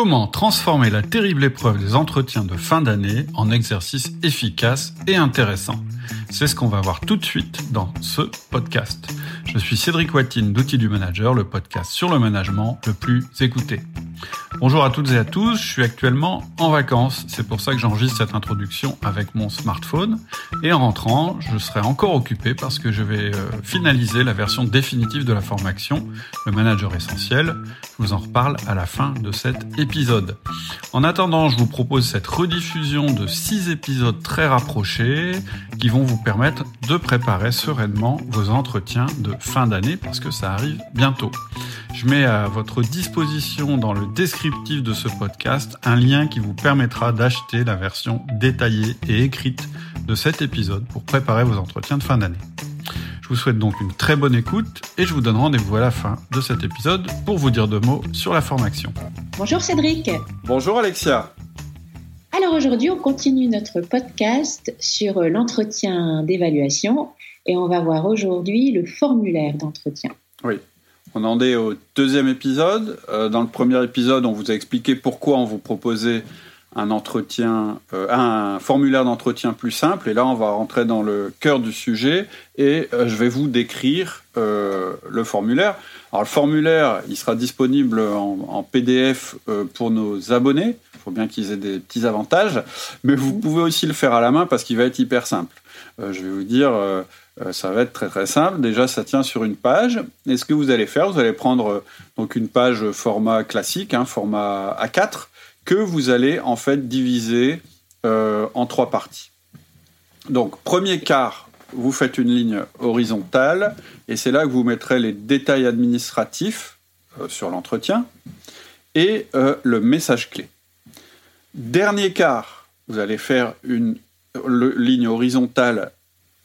Comment transformer la terrible épreuve des entretiens de fin d'année en exercice efficace et intéressant? C'est ce qu'on va voir tout de suite dans ce podcast. Je suis Cédric Watine d'Outils du Manager, le podcast sur le management le plus écouté. Bonjour à toutes et à tous, je suis actuellement en vacances, c'est pour ça que j'enregistre cette introduction avec mon smartphone. Et en rentrant, je serai encore occupé parce que je vais euh, finaliser la version définitive de la formation, le manager essentiel. Je vous en reparle à la fin de cet épisode. En attendant, je vous propose cette rediffusion de six épisodes très rapprochés qui vont vous permettre de préparer sereinement vos entretiens de fin d'année parce que ça arrive bientôt. Je mets à votre disposition dans le descriptif de ce podcast un lien qui vous permettra d'acheter la version détaillée et écrite de cet épisode pour préparer vos entretiens de fin d'année. Je vous souhaite donc une très bonne écoute et je vous donne rendez-vous à la fin de cet épisode pour vous dire deux mots sur la formation. Bonjour Cédric. Bonjour Alexia. Alors aujourd'hui, on continue notre podcast sur l'entretien d'évaluation et on va voir aujourd'hui le formulaire d'entretien. Oui, on en est au deuxième épisode. Euh, dans le premier épisode, on vous a expliqué pourquoi on vous proposait un entretien, euh, un formulaire d'entretien plus simple. Et là, on va rentrer dans le cœur du sujet et euh, je vais vous décrire le formulaire. Alors, le formulaire, il sera disponible en, PDF pour nos abonnés. Il faut bien qu'ils aient des petits avantages, mais vous pouvez aussi le faire à la main parce qu'il va être hyper simple. je vais vous dire euh, ça va être très très simple. Déjà, ça tient sur une page. Et ce que vous allez faire, vous allez prendre euh, donc une page format classique, hein, format A4, que vous allez en fait diviser euh, en trois parties. Donc, premier quart, vous faites une ligne horizontale, et c'est là que vous mettrez les détails administratifs sur l'entretien et le message clé. Dernier quart, vous allez faire une ligne horizontale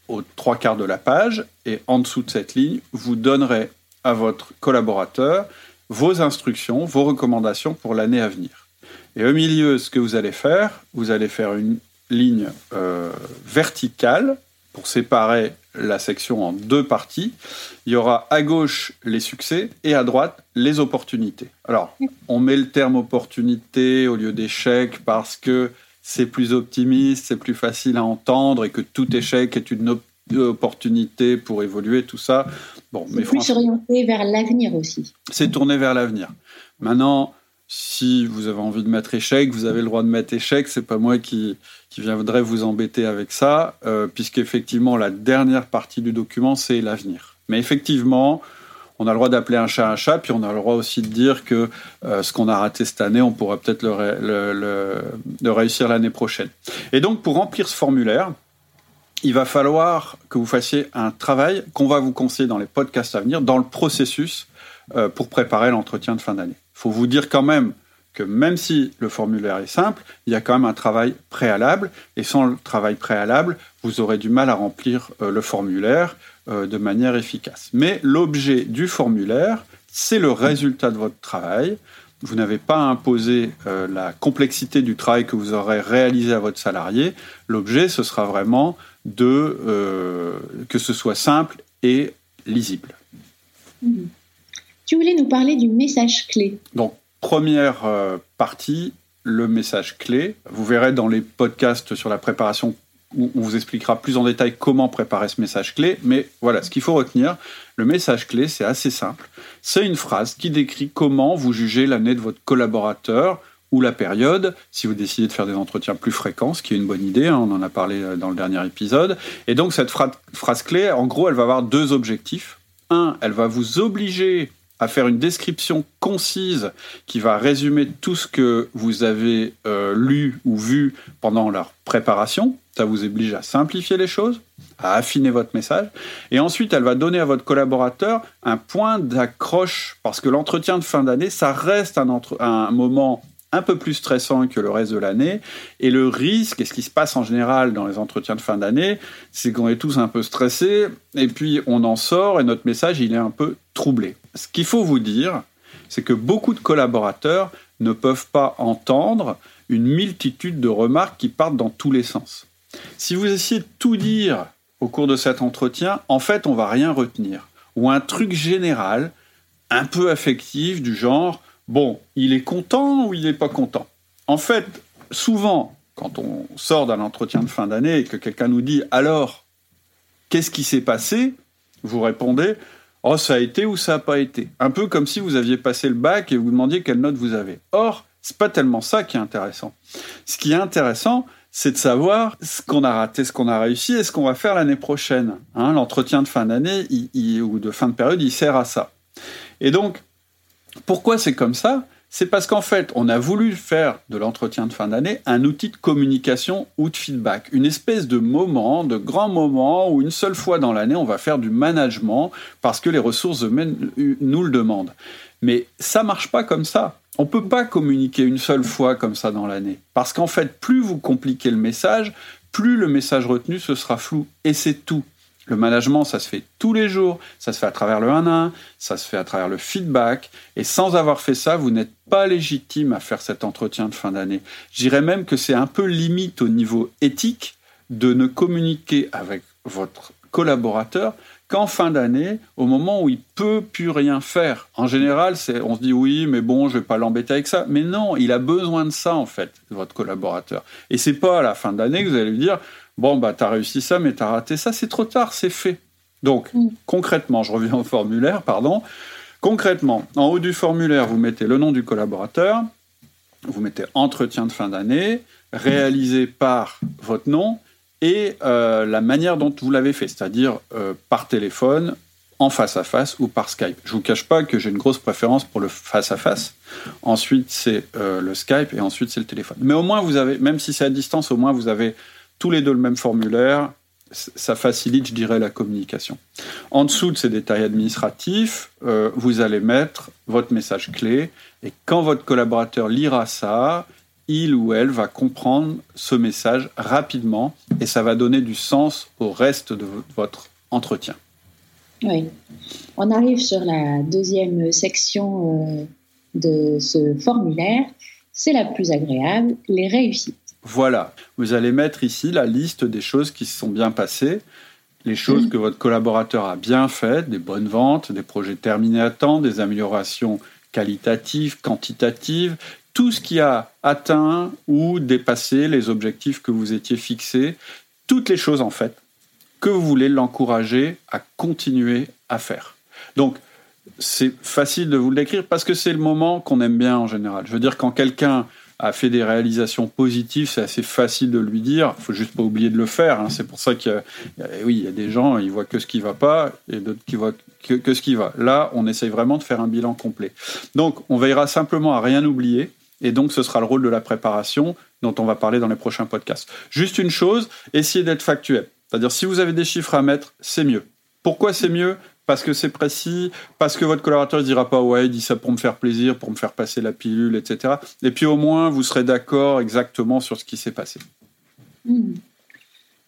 aux trois quarts de la page, et en dessous de cette ligne, vous donnerez à votre collaborateur vos instructions, vos recommandations pour l'année à venir. Et au milieu, ce que vous allez faire, vous allez faire une ligne euh, verticale pour séparer la section en deux parties. Il y aura à gauche les succès et à droite les opportunités. Alors, on met le terme opportunité au lieu d'échec parce que c'est plus optimiste, c'est plus facile à entendre et que tout échec est une opportunité pour évoluer, tout ça. Bon, mais plus orienté vers l'avenir aussi. C'est tourné vers l'avenir. Maintenant, si vous avez envie de mettre échec, vous avez le droit de mettre échec. C'est pas moi qui, qui viendrai vous embêter avec ça, euh, puisqu'effectivement, la dernière partie du document, c'est l'avenir. Mais effectivement, on a le droit d'appeler un chat un chat, puis on a le droit aussi de dire que euh, ce qu'on a raté cette année, on pourra peut-être le, réussir l'année prochaine. Et donc, pour remplir ce formulaire, il va falloir que vous fassiez un travail qu'on va vous conseiller dans les podcasts à venir, dans le processus euh, pour préparer l'entretien de fin d'année. Il faut vous dire quand même que même si le formulaire est simple, il y a quand même un travail préalable, et sans le travail préalable, vous aurez du mal à remplir euh, le formulaire. Euh, de manière efficace. Mais l'objet du formulaire, c'est le résultat de votre travail. Vous n'avez pas imposé euh, la complexité du travail que vous aurez réalisé à votre salarié. L'objet, ce sera vraiment de que ce soit simple et lisible. Mhm. Tu voulais nous parler du message clé. Donc, première partie, le message clé. Vous verrez dans les podcasts sur la préparation où on vous expliquera plus en détail comment préparer ce message clé. Mais voilà, ce qu'il faut retenir, le message clé, c'est assez simple. C'est une phrase qui décrit comment vous jugez l'année de votre collaborateur ou la période, si vous décidez de faire des entretiens plus fréquents, ce qui est une bonne idée, hein, on en a parlé euh, dans le dernier épisode. Et donc cette phrase clé, en gros, elle va avoir deux objectifs. Un, elle va vous obliger à faire une description concise qui va résumer tout ce que vous avez euh, lu ou vu pendant leur préparation. Ça vous oblige à simplifier les choses, à affiner votre message. Et ensuite, elle va donner à votre collaborateur un point d'accroche, parce que l'entretien de fin d'année, ça reste un, un moment un peu plus stressant que le reste de l'année. Et le risque, et ce qui se passe en général dans les entretiens de fin d'année, c'est qu'on est tous un peu stressés, et puis on en sort, et notre message, il est un peu troublé. Ce qu'il faut vous dire, c'est que beaucoup de collaborateurs ne peuvent pas entendre une multitude de remarques qui partent dans tous les sens. Si vous essayez de tout dire au cours de cet entretien, en fait, on va rien retenir. Ou un truc général, un peu affectif, du genre bon, il est content ou il n'est pas content? En fait, souvent, quand on sort d'un entretien de fin d'année et que quelqu'un nous dit alors, qu'est-ce qui s'est passé? Vous répondez oh, ça a été ou ça n'a pas été? Un peu comme si vous aviez passé le bac et vous demandiez quelle note vous avez. Or, c'est pas tellement ça qui est intéressant. Ce qui est intéressant, c'est de savoir ce qu'on a raté, ce qu'on a réussi et ce qu'on va faire l'année prochaine. Hein, l'entretien de fin d'année ou de fin de période, il sert à ça. Et donc, pourquoi c'est comme ça? C'est parce qu'en fait, on a voulu faire de l'entretien de fin d'année un outil de communication ou de feedback, une espèce de moment, de grand moment où une seule fois dans l'année, on va faire du management parce que les ressources nous le demandent. Mais ça marche pas comme ça. On peut pas communiquer une seule fois comme ça dans l'année. Parce qu'en fait, plus vous compliquez le message, plus le message retenu ce sera flou. Et c'est tout. Le management, ça se fait tous les jours, ça se fait à travers le 1 1, ça se fait à travers le feedback, et sans avoir fait ça, vous n'êtes pas légitime à faire cet entretien de fin d'année. J'irais même que c'est un peu limite au niveau éthique de ne communiquer avec votre collaborateur qu'en fin d'année, au moment où il peut plus rien faire. En général, on se dit oui, mais bon, je vais pas l'embêter avec ça. Mais non, il a besoin de ça en fait, votre collaborateur. Et c'est pas à la fin d'année que vous allez lui dire Bon, bah, tu as réussi ça, mais tu as raté ça, c'est trop tard, c'est fait. Donc, mm. concrètement, je reviens au formulaire, pardon. Concrètement, en haut du formulaire, vous mettez le nom du collaborateur, vous mettez entretien de fin d'année, réalisé par votre nom et euh, la manière dont vous l'avez fait, c'est-à-dire euh, par téléphone, en face à face ou par Skype. Je vous cache pas que j'ai une grosse préférence pour le face à face. Ensuite, c'est euh, le Skype et ensuite c'est le téléphone. Mais au moins vous avez, même si c'est à distance, au moins vous avez tous les deux le même formulaire, ça facilite, je dirais, la communication. En dessous de ces détails administratifs, euh, vous allez mettre votre message clé et quand votre collaborateur lira ça, il ou elle va comprendre ce message rapidement et ça va donner du sens au reste de votre entretien. Oui. On arrive sur la deuxième section euh, de ce formulaire. C'est la plus agréable, les réussites. Voilà, vous allez mettre ici la liste des choses qui se sont bien passées, les choses que votre collaborateur a bien faites, des bonnes ventes, des projets terminés à temps, des améliorations qualitatives, quantitatives, tout ce qui a atteint ou dépassé les objectifs que vous étiez fixés, toutes les choses en fait que vous voulez l'encourager à continuer à faire. Donc, c'est facile de vous le décrire parce que c'est le moment qu'on aime bien en général. Je veux dire, quand quelqu'un a fait des réalisations positives, c'est assez facile de lui dire. Il faut juste pas oublier de le faire. Hein. C'est pour ça qu'il oui, il y a des gens, ils voient que ce qui va pas et d'autres qui voient que, ce qui va. Là, on essaye vraiment de faire un bilan complet. Donc, on veillera simplement à rien oublier. Et donc, ce sera le rôle de la préparation dont on va parler dans les prochains podcasts. Juste une chose, essayez d'être factuel. C'est-à-dire, si vous avez des chiffres à mettre, c'est mieux. Pourquoi c'est mieux? Parce que c'est précis, parce que votre collaborateur ne dira pas ouais, il dit ça pour me faire plaisir, pour me faire passer la pilule, etc. Et puis au moins, vous serez d'accord exactement sur ce qui s'est passé. Hmm.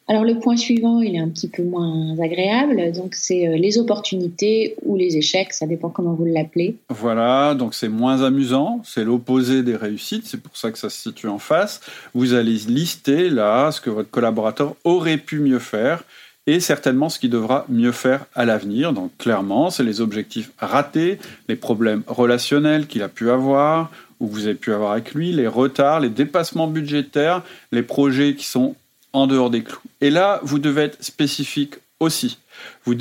Alors le point suivant, il est un petit peu moins agréable, donc c'est euh, les opportunités ou les échecs, ça dépend comment vous l'appelez. Voilà, donc c'est moins amusant, c'est l'opposé des réussites, c'est pour ça que ça se situe en face. Vous allez lister là ce que votre collaborateur aurait pu mieux faire et certainement ce qu'il devra mieux faire à l'avenir. Donc clairement, c'est les objectifs ratés, les problèmes relationnels qu'il a pu avoir, ou vous avez pu avoir avec lui, les retards, les dépassements budgétaires, les projets qui sont en dehors des clous. Et là, vous devez être spécifique aussi. Vous,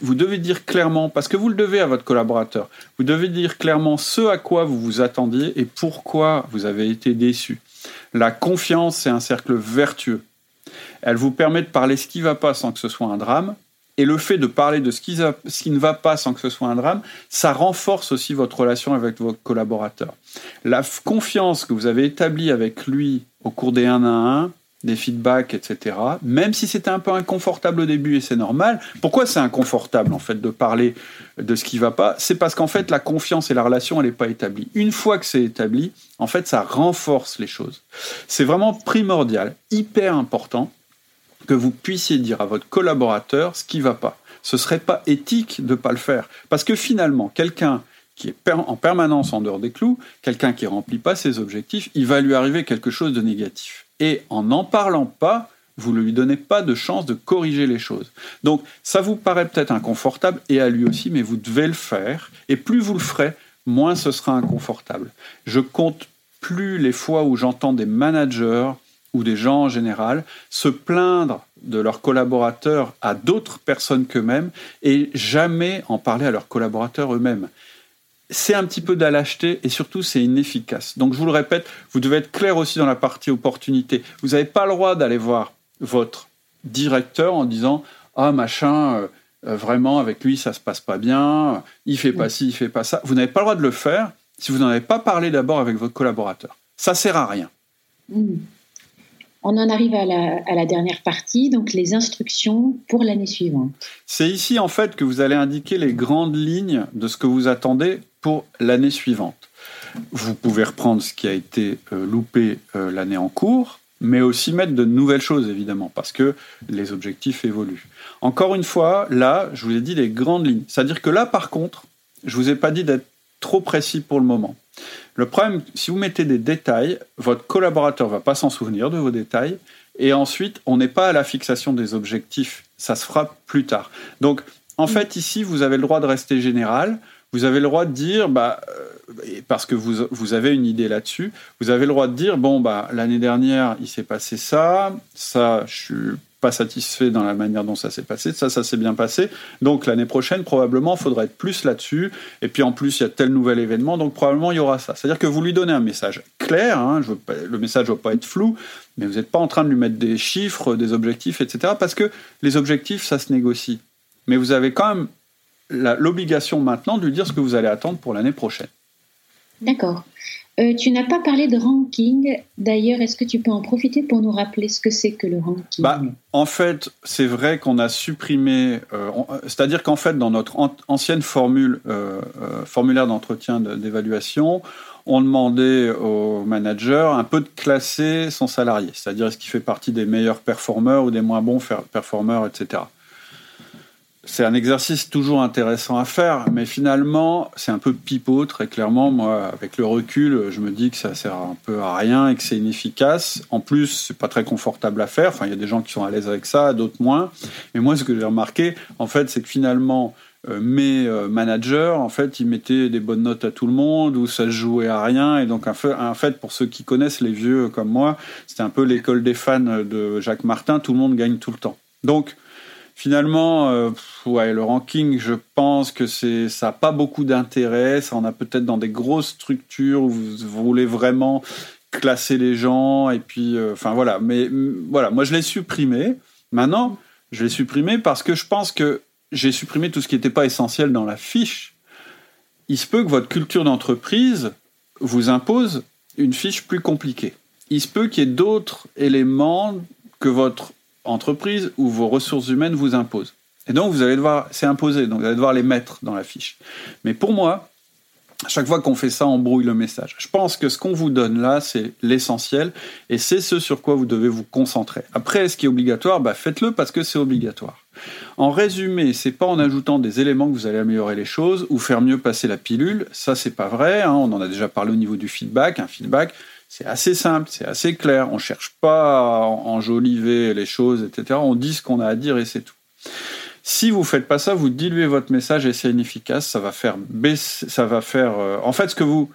vous devez dire clairement, parce que vous le devez à votre collaborateur, vous devez dire clairement ce à quoi vous vous attendiez et pourquoi vous avez été déçu. La confiance, c'est un cercle vertueux. Elle vous permet de parler ce qui va pas sans que ce soit un drame. Et le fait de parler de ce qui, ce qui, ne va pas sans que ce soit un drame, ça renforce aussi votre relation avec votre collaborateur. La confiance que vous avez établie avec lui au cours des 1 à 1, des feedbacks, etc., même si c'était un peu inconfortable au début et c'est normal, pourquoi c'est inconfortable en fait de parler de ce qui va pas? C'est parce qu'en fait la confiance et la relation elle n'est pas établie. Une fois que c'est établi, en fait ça renforce les choses. C'est vraiment primordial, hyper important que vous puissiez dire à votre collaborateur ce qui va pas. Ce serait pas éthique de pas le faire. Parce que finalement, quelqu'un qui est en permanence en dehors des clous, quelqu'un qui remplit pas ses objectifs, il va lui arriver quelque chose de négatif. Et en n'en parlant pas, vous ne lui donnez pas de chance de corriger les choses. Donc ça vous paraît peut-être inconfortable, et à lui aussi, mais vous devez le faire. Et plus vous le ferez, moins ce sera inconfortable. Je compte plus les fois où j'entends des managers ou des gens en général se plaindre de leurs collaborateurs à d'autres personnes qu'eux-mêmes et jamais en parler à leurs collaborateurs eux-mêmes. C'est un petit peu d'acheter et surtout c'est inefficace. Donc je vous le répète, vous devez être clair aussi dans la partie opportunité. Vous n'avez pas le droit d'aller voir votre directeur en disant ah machin euh, euh, vraiment avec lui ça se passe pas bien, il fait pas ci, il fait pas ça. Vous n'avez pas le droit de le faire si vous n'en avez pas parlé d'abord avec votre collaborateur. Ça sert à rien. Mmh. On en arrive à la, dernière partie, donc les instructions pour l'année suivante. C'est ici en fait que vous allez indiquer les grandes lignes de ce que vous attendez pour l'année suivante. Vous pouvez reprendre ce qui a été euh, loupé euh, l'année en cours, mais aussi mettre de nouvelles choses évidemment, parce que les objectifs évoluent. Encore une fois, là, je vous ai dit les grandes lignes. C'est-à-dire que là, par contre, je vous ai pas dit d'être trop précis pour le moment. Le problème, si vous mettez des détails, votre collaborateur va pas s'en souvenir de vos détails. Et ensuite, on n'est pas à la fixation des objectifs. Ça se fera plus tard. Donc, en mm. fait, ici, vous avez le droit de rester général. Vous avez le droit de dire, bah, euh, parce que vous, vous avez une idée là-dessus, vous avez le droit de dire, bon, bah, l'année dernière, il s'est passé ça, ça, je suis pas satisfait dans la manière dont ça s'est passé. Ça, ça s'est bien passé. Donc l'année prochaine, probablement, il faudra être plus là-dessus. Et puis en plus, il y a tel nouvel événement, donc probablement il y aura ça. C'est-à-dire que vous lui donnez un message clair. Hein, le message ne doit pas être flou, mais vous n'êtes pas en train de lui mettre des chiffres, des objectifs, etc. Parce que les objectifs, ça se négocie. Mais vous avez quand même l'obligation maintenant de lui dire ce que vous allez attendre pour l'année prochaine. D'accord. Euh, tu n'as pas parlé de ranking. D'ailleurs, est-ce que tu peux en profiter pour nous rappeler ce que c'est que le ranking bah, En fait, c'est vrai qu'on a supprimé, euh, c'est-à-dire qu'en fait, dans notre ancienne formule, euh, formulaire d'entretien d'évaluation, on demandait au manager un peu de classer son salarié, c'est-à-dire est-ce qu'il fait partie des meilleurs performeurs ou des moins bons performeurs, etc c'est un exercice toujours intéressant à faire, mais finalement, c'est un peu pipeau, très clairement. Moi, avec le recul, je me dis que ça sert un peu à rien et que c'est inefficace. En plus, c'est pas très confortable à faire. Enfin, il y a des gens qui sont à l'aise avec ça, d'autres moins. Mais moi, ce que j'ai remarqué, en fait, c'est que finalement, euh, mes euh, managers, en fait, ils mettaient des bonnes notes à tout le monde, ou ça se jouait à rien. Et donc, en fait, pour ceux qui connaissent les vieux comme moi, c'était un peu l'école des fans de Jacques Martin. Tout le monde gagne tout le temps. Donc, Finalement, euh, ouais, le ranking, je pense que ça n'a pas beaucoup d'intérêt. Ça en a peut-être dans des grosses structures où vous, voulez vraiment classer les gens et puis, euh, enfin voilà. Mais voilà, moi je l'ai supprimé. Maintenant, je l'ai supprimé parce que je pense que j'ai supprimé tout ce qui n'était pas essentiel dans la fiche. Il se peut que votre culture d'entreprise vous impose une fiche plus compliquée. Il se peut qu'il y ait d'autres éléments que votre entreprise ou vos ressources humaines vous imposent. Et donc, vous allez devoir, c'est imposé, donc vous allez devoir les mettre dans la fiche. Mais pour moi, à chaque fois qu'on fait ça, on brouille le message. Je pense que ce qu'on vous donne là, c'est l'essentiel et c'est ce sur quoi vous devez vous concentrer. Après, ce qui est obligatoire, bah, faites-le parce que c'est obligatoire. En résumé, c'est pas en ajoutant des éléments que vous allez améliorer les choses ou faire mieux passer la pilule. Ça, c'est pas vrai. Hein. On en a déjà parlé au niveau du feedback. Un feedback, c'est assez simple, c'est assez clair. On cherche pas à enjoliver les choses, etc. On dit ce qu'on a à dire et c'est tout. Si vous faites pas ça, vous diluez votre message et c'est inefficace. Ça va faire baisser, ça va faire. Euh, en fait, ce que vous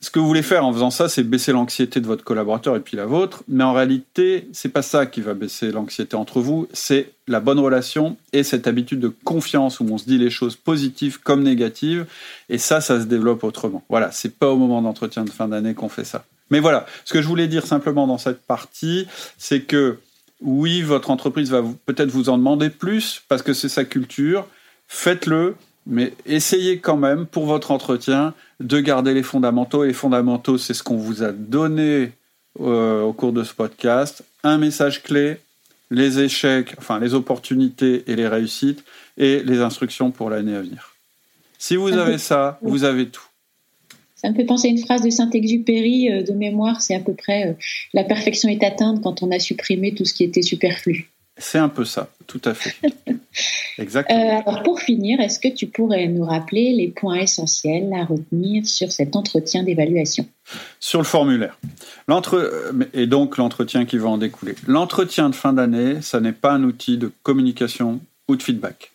ce que vous voulez faire en faisant ça, c'est baisser l'anxiété de votre collaborateur et puis la vôtre. Mais en réalité, c'est pas ça qui va baisser l'anxiété entre vous. C'est la bonne relation et cette habitude de confiance où on se dit les choses positives comme négatives. Et ça, ça se développe autrement. Voilà, c'est pas au moment d'entretien de fin d'année qu'on fait ça. Mais voilà, ce que je voulais dire simplement dans cette partie, c'est que oui, votre entreprise va peut-être vous en demander plus parce que c'est sa culture. Faites-le, mais essayez quand même pour votre entretien de garder les fondamentaux. Et les fondamentaux, c'est ce qu'on vous a donné euh, au cours de ce podcast. Un message clé, les échecs, enfin les opportunités et les réussites, et les instructions pour l'année à venir. Si vous avez ça, vous avez tout. Ça me fait penser à une phrase de Saint-Exupéry euh, de mémoire, c'est à peu près euh, la perfection est atteinte quand on a supprimé tout ce qui était superflu. C'est un peu ça, tout à fait. Exactement. Euh, alors pour finir, est-ce que tu pourrais nous rappeler les points essentiels à retenir sur cet entretien d'évaluation? Sur le formulaire. Et donc l'entretien qui va en découler. L'entretien de fin d'année, ça n'est pas un outil de communication ou de feedback.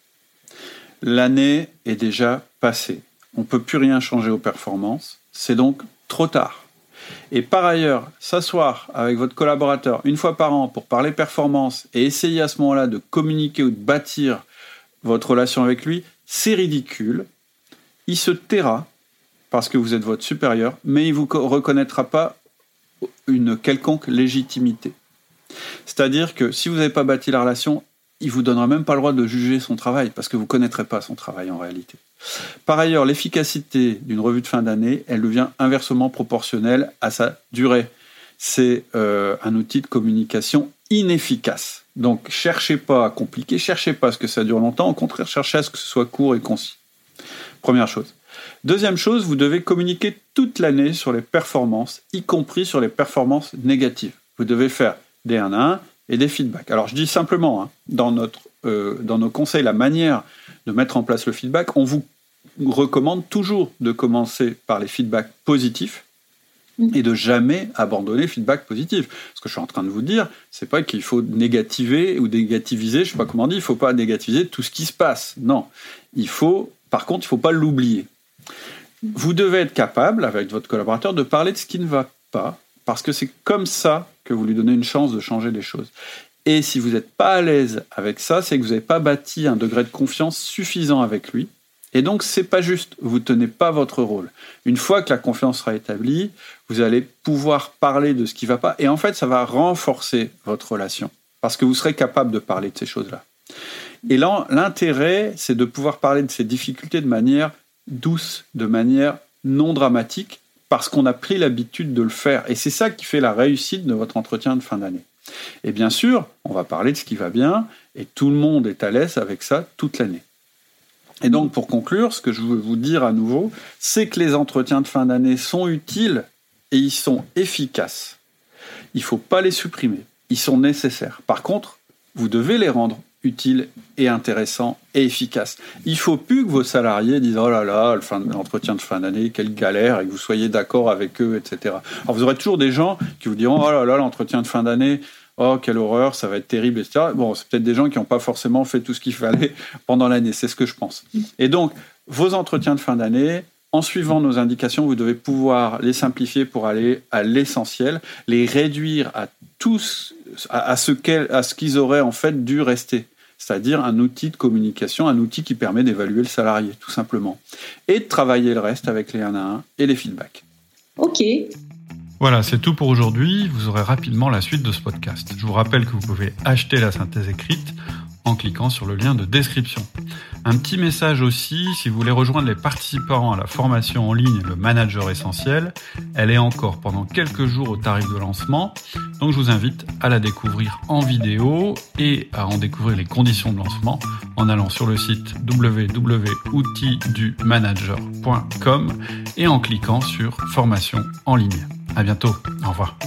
L'année est déjà passée on ne peut plus rien changer aux performances. C'est donc trop tard. Et par ailleurs, s'asseoir avec votre collaborateur une fois par an pour parler performance et essayer à ce moment-là de communiquer ou de bâtir votre relation avec lui, c'est ridicule. Il se taira parce que vous êtes votre supérieur, mais il ne vous reconnaîtra pas une quelconque légitimité. C'est-à-dire que si vous n'avez pas bâti la relation, il vous donnera même pas le droit de juger son travail parce que vous connaîtrez pas son travail en réalité. Par ailleurs, l'efficacité d'une revue de fin d'année, elle devient inversement proportionnelle à sa durée. C'est euh, un outil de communication inefficace. Donc, cherchez pas à compliquer, cherchez pas à ce que ça dure longtemps. Au contraire, cherchez à ce que ce soit court et concis. Première chose. Deuxième chose, vous devez communiquer toute l'année sur les performances, y compris sur les performances négatives. Vous devez faire des 1 à 1 et des feedbacks. Alors je dis simplement, hein, dans, notre, euh, dans nos conseils, la manière de mettre en place le feedback, on vous recommande toujours de commencer par les feedbacks positifs mm. et de jamais abandonner feedback positif. Ce que je suis en train de vous dire, c'est pas qu'il faut négativer ou négativiser, je sais pas comment dire, il faut pas négativiser tout ce qui se passe. Non, il faut, par contre, il faut pas l'oublier. Vous devez être capable, avec votre collaborateur, de parler de ce qui ne va pas, parce que c'est comme ça que vous lui donnez une chance de changer les choses. Et si vous n'êtes pas à l'aise avec ça, c'est que vous n'avez pas bâti un degré de confiance suffisant avec lui. Et donc, c'est pas juste. Vous tenez pas votre rôle. Une fois que la confiance sera établie, vous allez pouvoir parler de ce qui ne va pas. Et en fait, ça va renforcer votre relation. Parce que vous serez capable de parler de ces choses-là. Et là, l'intérêt, c'est de pouvoir parler de ces difficultés de manière douce, de manière non dramatique, parce qu'on a pris l'habitude de le faire. Et c'est ça qui fait la réussite de votre entretien de fin d'année. Et bien sûr, on va parler de ce qui va bien, et tout le monde est à l'aise avec ça toute l'année. Et donc, pour conclure, ce que je veux vous dire à nouveau, c'est que les entretiens de fin d'année sont utiles et ils sont efficaces. Il ne faut pas les supprimer. Ils sont nécessaires. Par contre, vous devez les rendre utile et intéressant et efficace. Il faut plus que vos salariés disent oh là là, l'entretien de fin d'année, quelle galère, et que vous soyez d'accord avec eux, etc. Alors vous aurez toujours des gens qui vous diront oh là là, l'entretien de fin d'année, oh quelle horreur, ça va être terrible, etc. Bon, c'est peut-être des gens qui n'ont pas forcément fait tout ce qu'il fallait pendant l'année, c'est ce que je pense. Et donc, vos entretiens de fin d'année, en suivant nos indications, vous devez pouvoir les simplifier pour aller à l'essentiel, les réduire à tous, à, ce qu'ils auraient en fait dû rester. C'est-à-dire un outil de communication, un outil qui permet d'évaluer le salarié, tout simplement. Et de travailler le reste avec les 1 à 1 et les feedbacks. OK. Voilà, c'est tout pour aujourd'hui. Vous aurez rapidement la suite de ce podcast. Je vous rappelle que vous pouvez acheter la synthèse écrite en cliquant sur le lien de description. Un petit message aussi, si vous voulez rejoindre les participants à la formation en ligne Le Manager Essentiel, elle est encore pendant quelques jours au tarif de lancement, donc je vous invite à la découvrir en vidéo et à en découvrir les conditions de lancement en allant sur le site www.outildumanager.com et en cliquant sur formation en ligne. À bientôt, au revoir.